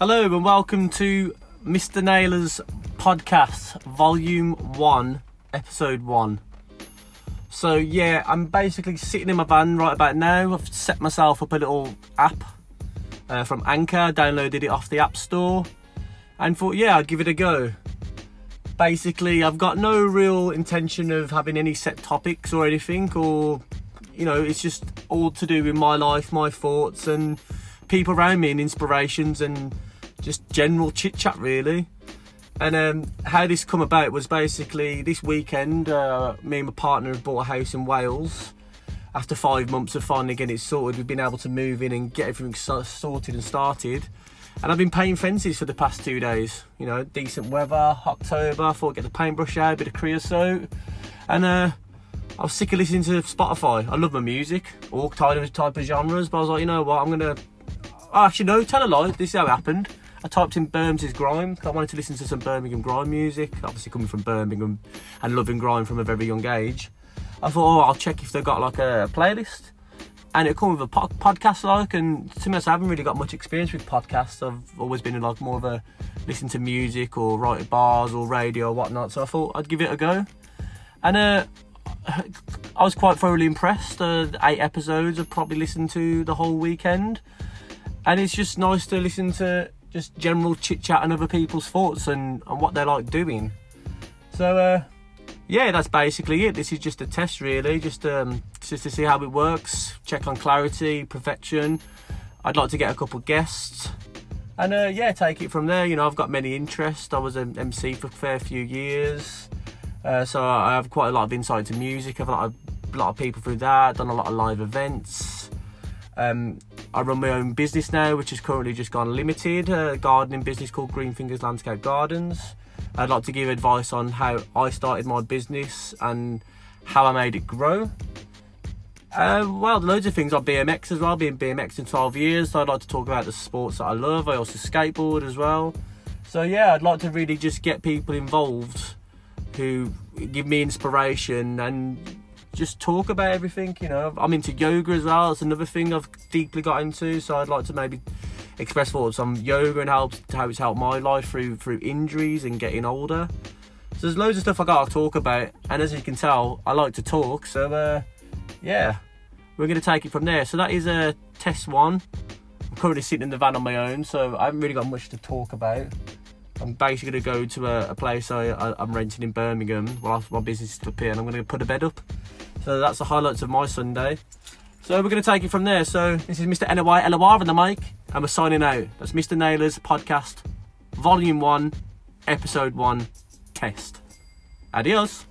Hello and welcome to Mr. Naylor's podcast, volume one, episode one. So, yeah, I'm basically sitting in my van right about now. I've set myself up a little app uh, from Anchor, downloaded it off the App Store, and thought, yeah, I'd give it a go. Basically, I've got no real intention of having any set topics or anything, or, you know, it's just all to do with my life, my thoughts, and people around me, and inspirations, and just general chit chat, really. And um, how this come about was basically this weekend. Uh, me and my partner have bought a house in Wales. After five months of finally getting it sorted, we've been able to move in and get everything sorted and started. And I've been painting fences for the past two days. You know, decent weather, October. I thought I'd get the paintbrush out, a bit of creosote, and uh, I was sick of listening to Spotify. I love my music, all kind of type of genres. But I was like, you know what, I'm gonna. Oh, actually, no, tell a lie. This is how it happened. I typed in Birmingham grime. Because I wanted to listen to some Birmingham grime music. Obviously, coming from Birmingham and loving grime from a very young age, I thought, oh, I'll check if they've got like a playlist. And it come with a po- podcast like, and to honest, I haven't really got much experience with podcasts. I've always been like more of a listen to music or write bars or radio or whatnot. So I thought I'd give it a go, and uh, I was quite thoroughly impressed. Uh, eight episodes I've probably listened to the whole weekend, and it's just nice to listen to just general chit chat and other people's thoughts and, and what they like doing. So uh, yeah, that's basically it. This is just a test, really, just um, just to see how it works, check on clarity, perfection. I'd like to get a couple guests, and uh, yeah, take it from there. You know, I've got many interests. I was an MC for a fair few years, uh, so I have quite a lot of insight to music. I've a lot of, a lot of people through that. Done a lot of live events. Um, I run my own business now, which has currently just gone limited, a gardening business called Green Fingers Landscape Gardens. I'd like to give advice on how I started my business and how I made it grow. Uh, well, loads of things on BMX as well. Been BMX in 12 years, so I'd like to talk about the sports that I love. I also skateboard as well. So yeah, I'd like to really just get people involved who give me inspiration and just talk about everything. You know, I'm into yoga as well. It's another thing I've deeply got into. So I'd like to maybe express thoughts on yoga and how how it's helped my life through through injuries and getting older. So there's loads of stuff I got to talk about, and as you can tell, I like to talk. So uh, yeah, we're gonna take it from there. So that is a uh, test one. I'm currently sitting in the van on my own, so I haven't really got much to talk about. I'm basically going to go to a, a place I, am renting in Birmingham while my business is up here, and I'm going to put a bed up. So that's the highlights of my Sunday. So we're going to take it from there. So this is Mr. NY LOR on the mic, and we're signing out. That's Mr. Naylor's podcast, Volume 1, Episode 1, Test. Adios.